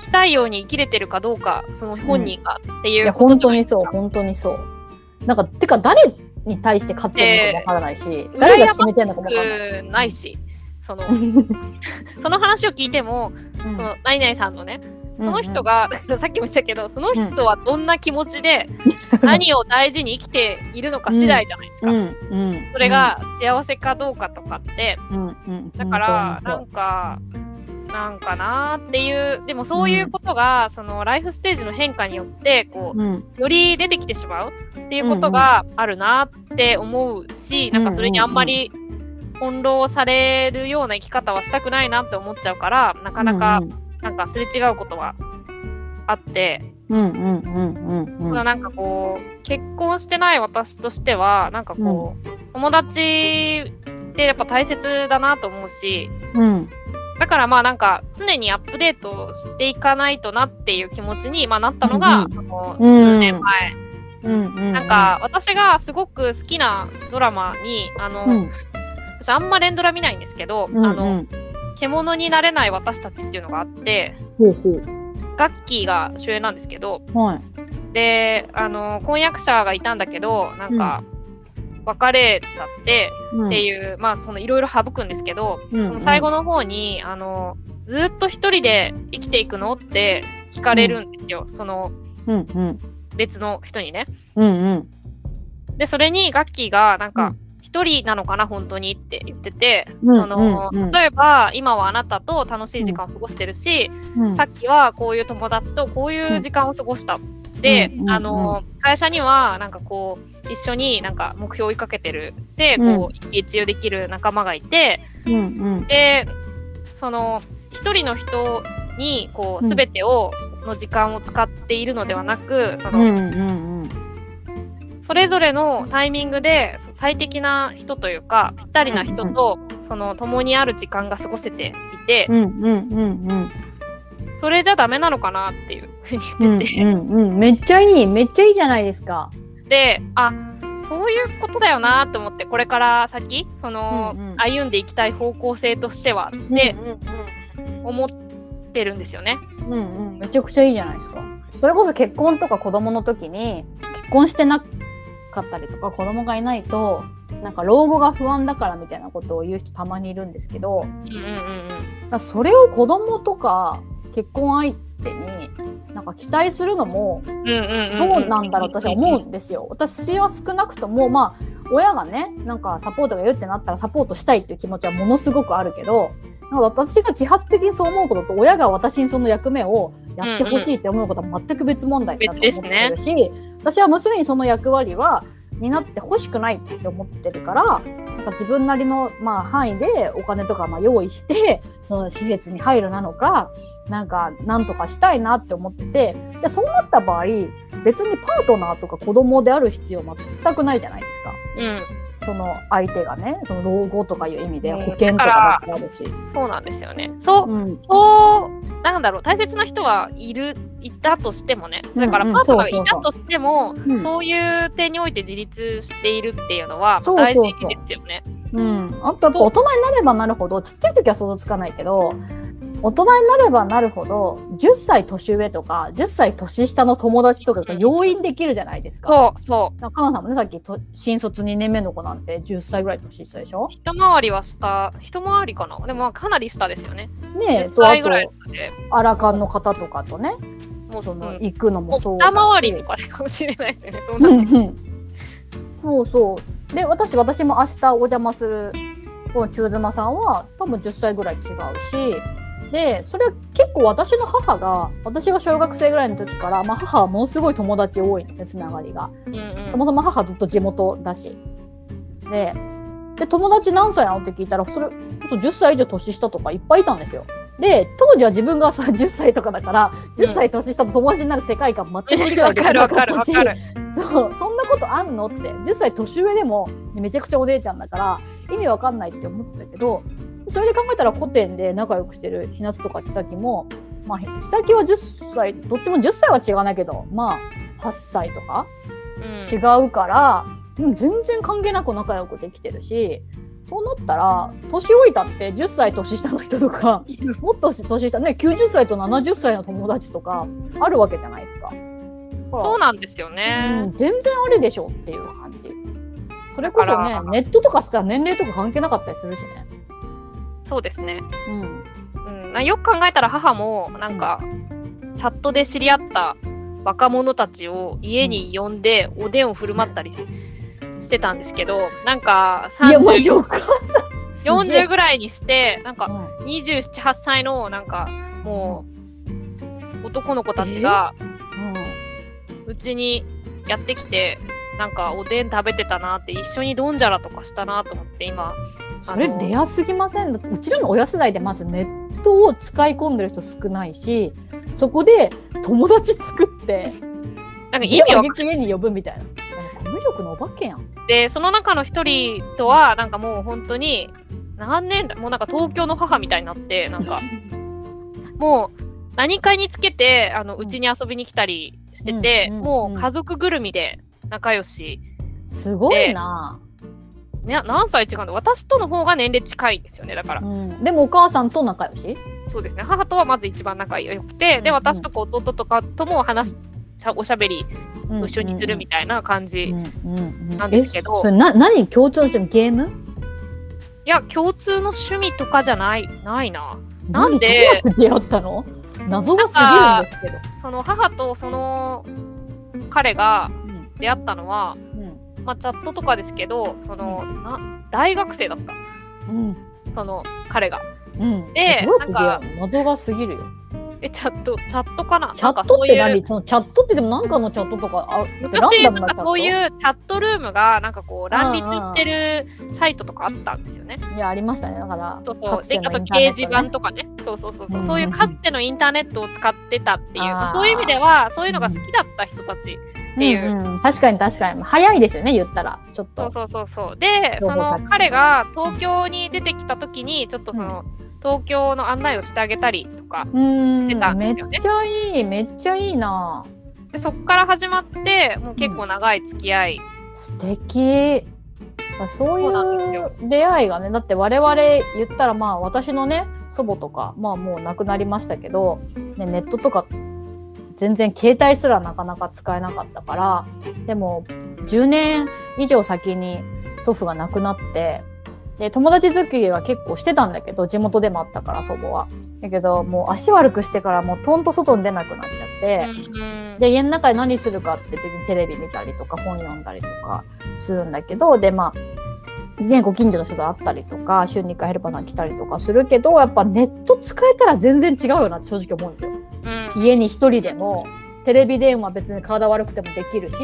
生きたいように生きれてるかどうか、その本人がっていうことじゃない本当にそう本当にそう。なんかてか誰に対して勝ってるのかもわからないし、ー誰が決めてんのかもわからない。くないし、その、う [laughs] んその話を聞いても、その、何々さんのね、その人が、[laughs] さっきも言ったけど、その人はどんな気持ちで何を大事に生きているのか次第じゃないですか。うんうん、それが幸せかどうかとかって、うんうん、だから、な本んか、なんかなーっていう、でもそういうことが、そのライフステージの変化によって、こうう、より出てきてしまうっていうことがあるなって思うし、なんかそれにあんまり翻弄されるような生き方はしたくないなって思っちゃうから、なかなか、なんかすれ違うことはあって、うんうんうんうんなんかこう結婚してない私としてはなんかこう、友達ってやっぱ大切だなと思うしうん。だからまあなんか常にアップデートしていかないとなっていう気持ちに、まあ、なったのが、うんそのうん。数年前、うんうんなんか私がすごく好きなドラマにあの、うん。私あんま連ドラ見ないんですけど、うん。あの獣になれない私たちっていうのがあってほうほガッキーが主演なんですけど、うはい。であの婚約者がいたんだけどなんか、別れちゃってっていう、まあそのいろいろ省くんですけど、うん。その最後の方にあのずっと一人で生きていくのって聞かれるんですよ、そのうんうん。別の人にね。うんうん。でそれにガッキーがなんかうん一人なのかな本当にって言ってて、うんそのうんうん。例えば今はあなたと楽しい時間を過ごしてるし、うんさっきはこういう友達とこういう時間を過ごした。で、あの会社にはなんかこう一緒になんか目標を追いかけてるでうん。こう一喜一憂できる仲間がいて、でその一人の人にこううん。全てを、の時間を使っているのではなくその、それぞれのタイミングでそ最適な人というかぴったりな人と、その共にある時間が過ごせていて、うんうんうんうん。それじゃダメなのかなっていうふうにうん言ってて、うんうんめっちゃいい。めっちゃいいじゃないですか。であそういうことだよなと思ってこれから先その、うんうん。歩んでいきたい方向性としてはってうん思ってるんですよね。うんうんうん。めちゃくちゃいいじゃないですか。それこそ結婚とか子供の時に結婚してなかったりとか子供がいないとなんか老後が不安だからみたいなことを言う人たまにいるんですけどうんうんうんそれを子供とか結婚相手になんか期待するのもどうなんだろうと私は思うんですよ。私は少なくともまあ親がねなんかサポートがいるってなったらサポートしたいっていう気持ちはものすごくあるけど私が自発的にそう思うことと親が私にその役目をやってほしいって思うことは全く別問題だと思ってるし、私は娘にその役割は担ってほしくないって思ってるからなんか自分なりの、まあ、範囲でお金とかまあ用意して [laughs] その施設に入るなのかなんかなんとかしたいなって思っててでそうなった場合別にパートナーとか子供である必要全くないじゃないですか。うんその相手がねその老後とかいう意味でうん。保険とかだってあるし。そうなんですよね。そう、うん。そう、なんだろう、大切な人はいる、いたとしてもね、それからうんうん。パートナーがいたとしても、うん。そういう点において自立しているっていうのは大事ですよね。うん、あとやっぱ大人になればなるほどちっちゃい時は想像つかないけど大人になればなるほど10歳年上とか10歳年下の友達とかが容易にできるじゃないですか。そう、そう。なんかかなさんもねさっきと新卒2年目の子なんて10歳ぐらい年下でしょ？一回りは下、一回りかな。でもまあかなり下ですよね。10ねえとあ歳ぐらいと下で、アラカンの方とかとねもうそのうん行くのもそう二だし回りとかかもしれないですよね。そううなんってんうんそうそうで私私も明日お邪魔するこの中妻さんは多分10歳ぐらい違うしでそれは結構私の母が私が小学生ぐらいの時から、まあ、母はものすごい友達多いんですねつながりが。うんうんそもそも母ずっと地元だし。でで友達何歳なのって聞いたらそれこそ10歳以上年下とかいっぱいいたんですよ。で当時は自分がさ [laughs] 10歳とかだから10歳年下と友達になる世界観全く理わ解できなかったし。[laughs] そうそんなことあんのって10歳年上でもめちゃくちゃお姉ちゃんだから意味わかんないって思ってたけどそれで考えたら古典で仲良くしてるひなつとか千咲もまあ千咲は10歳どっちも10歳は違わないけどまあ8歳とかうん違うから、うん全然関係なく仲良くできてるしそうなったら年老いたって10歳年下の人とか [laughs] もっと年下ね90歳と70歳の友達とかあるわけじゃないですか。そうなんですようねん、。全然あれでしょっていう感じ。それこそねネットとかしたら年齢とか関係なかったりするしね。そうですね。うん、うん、なよく考えたら母もなんか、チャットで知り合った若者たちを家に呼んでおでんを振る舞ったりししてたんですけどなんかいやマジ30お母さんすげえ。40ぐらいにしてなんかうん。278歳のなんかもう男の子たちがうちにやってきてなんかおでん食べてたなって一緒にドンジャラとかしたなと思って今それレアすぎません？うちらの親世代でまずネットを使い込んでる人少ないしそこで友達作ってなんか意味わかん家家に呼ぶみたいな。コミュ力のお化けやん。でその中の一人とはなんかもう本当に何年だもうなんか東京の母みたいになってなんか [laughs] もう何かにつけてあのうちに遊びに来たりしてて、うんうんもう家族ぐるみで仲良し、すごいな、ね、何歳違うんだ私との方が年齢近いんですよねだから。うん、でもお母さんと仲良し？そうですね。母とはまず一番仲良くて、でうん。うん私とか弟とかとも話しおしゃべり一緒にするみたいな感じ、いなんですけど。えそれな何共通の趣味？ゲーム？や共通の趣味とかじゃないないな。なんで？何どうやって出会ったの？謎が過ぎるんですけど。その母とその彼がうん。出会ったのは、うんまあ、チャットとかですけどそのな大学生だった。うん。その彼が。うん、でどうやって出会うの？謎が過ぎるよ。えチャットチャットかな？チャットって何？そのチャットってでも何かのチャットとかあ昔なんかそうういうチャットルームがなんかこう乱立してるサイトとかあったんですよね。いやありましたね。だからそうそう。であと掲示板とかね。そうそうそうそう、うんそういうかつてのインターネットを使ってたっていう、そういう意味ではそういうのが好きだった人たちっていう。うんうん。確かに確かに。早いですよね言ったら。ちょっと。そうそうそうそう。でその彼が東京に出てきた時にちょっとその、東京の案内をしてあげたりとかうん。してたんめっですよね。ちゃいいめっちゃいいな。でそこから始まってもう結構長い付き合い、素敵。そうそうなんですよ。いう出会いがねだって我々言ったらまあ私のね祖母とかまあもう亡くなりましたけど、ね、ネットとか全然携帯すらなかなか使えなかったからでも10年以上先に祖父が亡くなってで友達作りは結構してたんだけど地元でもあったから祖母は。だけどもう足悪くしてからもうとんと外に出なくなっちゃって。うんうんで家の中で何するかって時にテレビ見たりとか本読んだりとかするんだけどでまあねご近所の人と会ったりとか週に1回ヘルパーさん来たりとかするけどやっぱネット使えたら全然違うよなって正直思うんですよ。うん家に一人でもテレビ電話別に体悪くてもできるし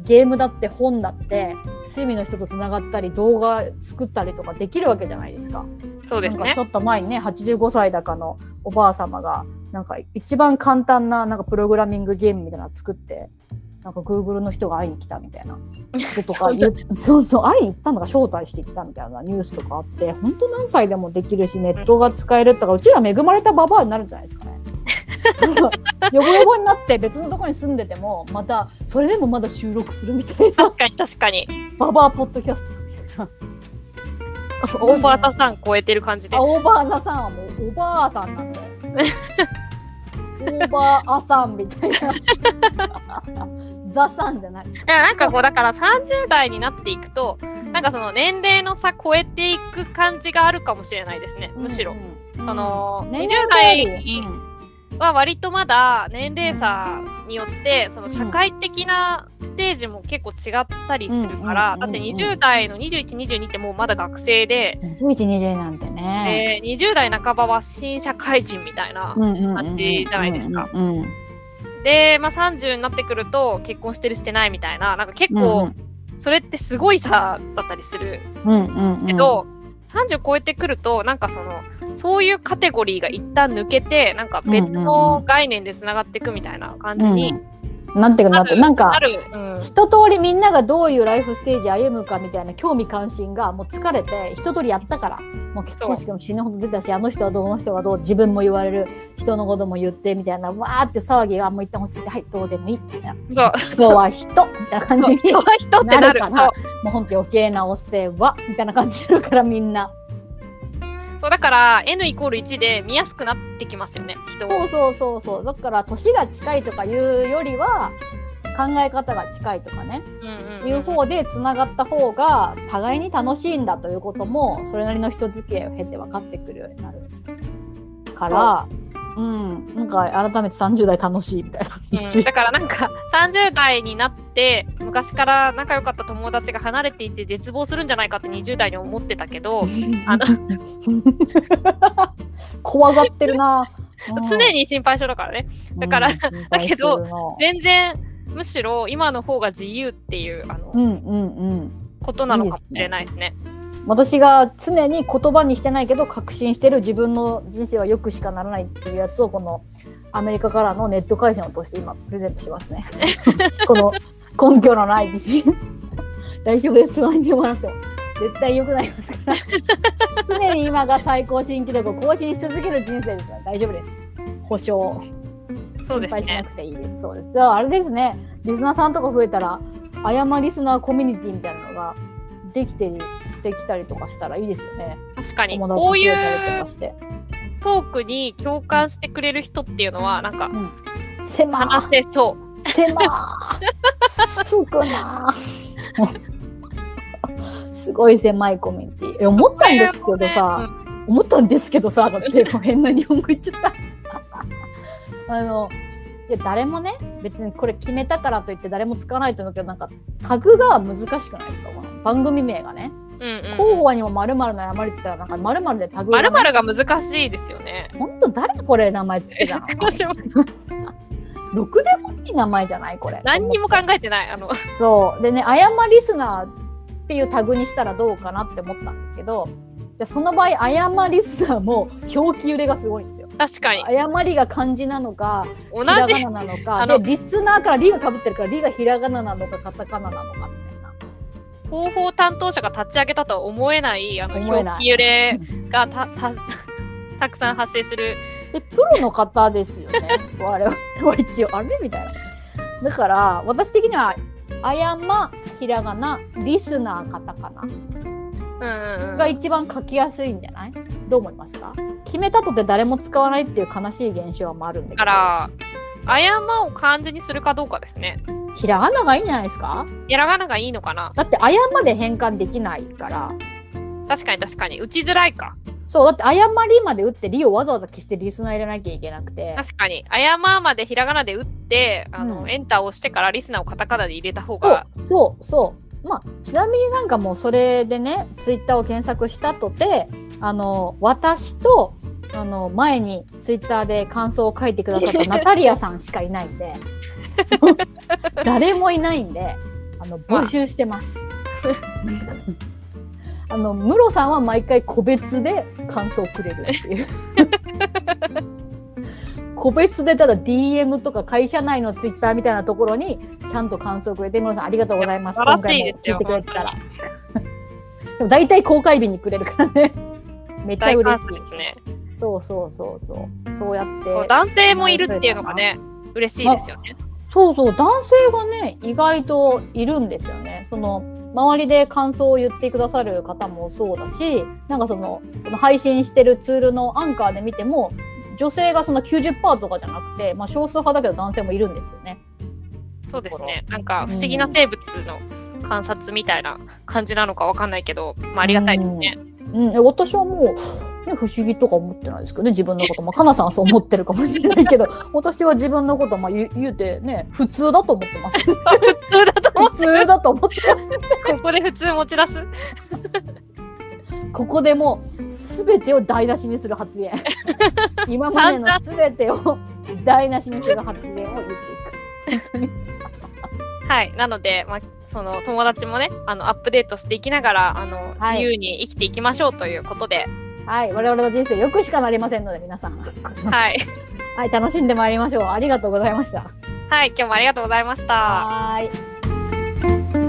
ゲームだって本だって趣味の人とつながったり動画作ったりとかできるわけじゃないですか。そうですねちょっと前にね85歳だかのおばあ様がなんか一番簡単ななんかプログラミングゲームみたいなの作ってなんか Google の人が会いに来たみたいなこと [laughs] とかそうそう会いに行ったのが招待してきたみたいなニュースとかあって本当何歳でもできるしネットが使えるとかうちら恵まれたババアになるんじゃないですかね。[laughs] ヨボヨボになって別のところに住んでてもまたそれでもまだ収録するみたいな確かに確かにババアポッドキャストみたいな。オーバータさん超えてる感じであ、オーバーナさんはもうおばあさんなんで。[laughs] オーバーアさんみたいな。ザさんじゃない。いやなんかこうだから30代になっていくとなんかその年齢の差超えていく感じがあるかもしれないですね。むしろ、うん、その年20齢差よ。り代は割とまだ年齢差によってその社会的なステージも結構違ったりするから、うん。だって20代の2122ってもうまだ学生で、2120なんてね。で20代半ばは新社会人みたいな、感じじゃないですか。うんうんで、まあ、30になってくると結婚してるしてないみたいななんか結うん構それってすごい差だったりするうんうんうん。けど、30超えてくるとなんかそのそういうカテゴリーが一旦抜けてなんか別の概念でつながっていくみたいな感じにうん、なんていうかなってなんかうん。一通りみんながどういうライフステージ歩むかみたいな興味関心がもう疲れて一通りやったからもう結婚式も死ぬほど出たしあの人はどうあの人がどう自分も言われる人のことも言ってみたいなわーって騒ぎがもう一旦落ち着いてはいどうでもいいみたいな。そう。人は人みたいな感じに人は人ってなる。からもうほんと余計なお世話みたいな感じするからみんなそうだから N イコール1で見やすくなってきますよね人を。そうそうそうそう。だから年が近いとかいうよりは考え方が近いとかね。うんうんうん。いう方でつながった方が互いに楽しいんだということもそれなりの人付き合いを経て分かってくるようになるからうん。なんか改めて30代楽しいみたいな感うん。じ、だからなんか30代になって昔から仲良かった友達が離れていて絶望するんじゃないかって20代に思ってたけど [laughs] あの怖がってるな、うん。常に心配性だからね。だからうん心配してるな。全然むしろ今の方が自由っていうあの、うんうんうん。ことなのかもしれないですね。私が常に言葉にしてないけど確信してる自分の人生はよくしかならないっていうやつをこのアメリカからのネット回線を通して今プレゼントしますね。[laughs] この根拠のない自信。大丈夫です。不安に思わなくても。絶対良くなりますから。常に今が最高新記録を更新し続ける人生ですから大丈夫です。保証。そうです心配しなね。くていいです。そうです。だからあれですね。リスナーさんとか増えたらあやまリスナーコミュニティみたいなのができてしてきたりとかしたらいいですよね。確かにこういうかして。トークに共感してくれる人っていうのはなんか狭話せそう。狭少 [laughs] なすごい狭いコミュニティ。え思ったんですけどさ、思ったんですけどさ、だって [laughs] 変な日本語言っちゃった。[laughs] あの、いや誰もね、別にこれ決めたからといって誰も使わないと思うけど、なんかタグが難しくないですか？番組名がね。うんうん候補にも〇〇の山りって言ったら、なんか〇〇でタグまるまるがが難しいですよね。本当誰これ名前つけたのろくでもいい名前じゃないこれ。何にも考えてない。あのそう。でね、あやまリスナーっていうタグにしたらどうかなって思ったんですけど、じゃあその場合、あやまリスナーも表記揺れがすごいんですよ。確かに誤りが漢字なのか、同ひらじがななのか、で、リスナーからリがかぶってるから、リがひらがななのか、カタカナなのかみたいな。広報担当者が立ち上げたとは思えないあの表記揺れがたた [laughs] たくさん発生する。で、プロの方ですよね？[laughs] 我々は一応、あれ？みたいな。だから、私的には、あやま、ひらがな、リスナー、カタカナ。うんうんうんが一番書きやすいんじゃない？どう思いますか？決めたとて誰も使わないっていう悲しい現象もあるんだけどだから、あやまを漢字にするかどうかですね。ひらがながいいんじゃないですか？ひらがながいいのかな？だってあやまで変換できないから確かに確かに。打ちづらいか。そうだってあやまりまで打ってりをわざわざ消してリスナー入れなきゃいけなくて確かに。あやままでひらがなで打って、あの、うんエンターを押してからリスナーをカタカナで入れた方が。そうそうまあちなみになんかもうそれでねツイッターを検索したとてあの私とあの前にツイッターで感想を書いてくださったナタリアさんしかいないんで [laughs] 誰もいないんであの募集してます。[laughs] あのムロさんは毎回個別で感想をくれるっていう。[laughs] 個別でただ DM とか会社内のツイッターみたいなところにちゃんと感想をくれて、ムロさんありがとうございます。素晴らしいですよ聞いてくれてたら。でも大体公開日にくれるからね。めっちゃ大嬉し感謝ですね。い。そうそうそうそう。そうやって。男性もいるっていうのがね、嬉しいですよね。そうそう、男性がね、意外といるんですよね。その、周りで感想を言ってくださる方もそうだし、なんかその、この配信してるツールのアンカーで見ても、女性がその90%とかじゃなくて、まあ少数派だけど男性もいるんですよね。そうですね。なんか不思議な生物の観察みたいな感じなのかわかんないけど、まあありがたいですね。うん、え私はもう、ね、不思議とか思ってないですけどね自分のこと。まあかなさんはそう思ってるかもしれないけど [laughs] 私は自分のことまあ言う言うてね普通だと思ってます。普通だと思っ普てる通だと思ってます。ここで普通持ち出す？ここでもう全てを台無しにする発言。[laughs] 今までの全てを台無しにする発言を言っていく。本当に。はい。なので、まあ、その友達もねあのアップデートしていきながらあの、はい。自由に生きていきましょうということではい、我々の人生よくしかなりませんので、皆さん。はい。[laughs] はい、楽しんでまいりましょう。ありがとうございました。はい、今日もありがとうございました。はい。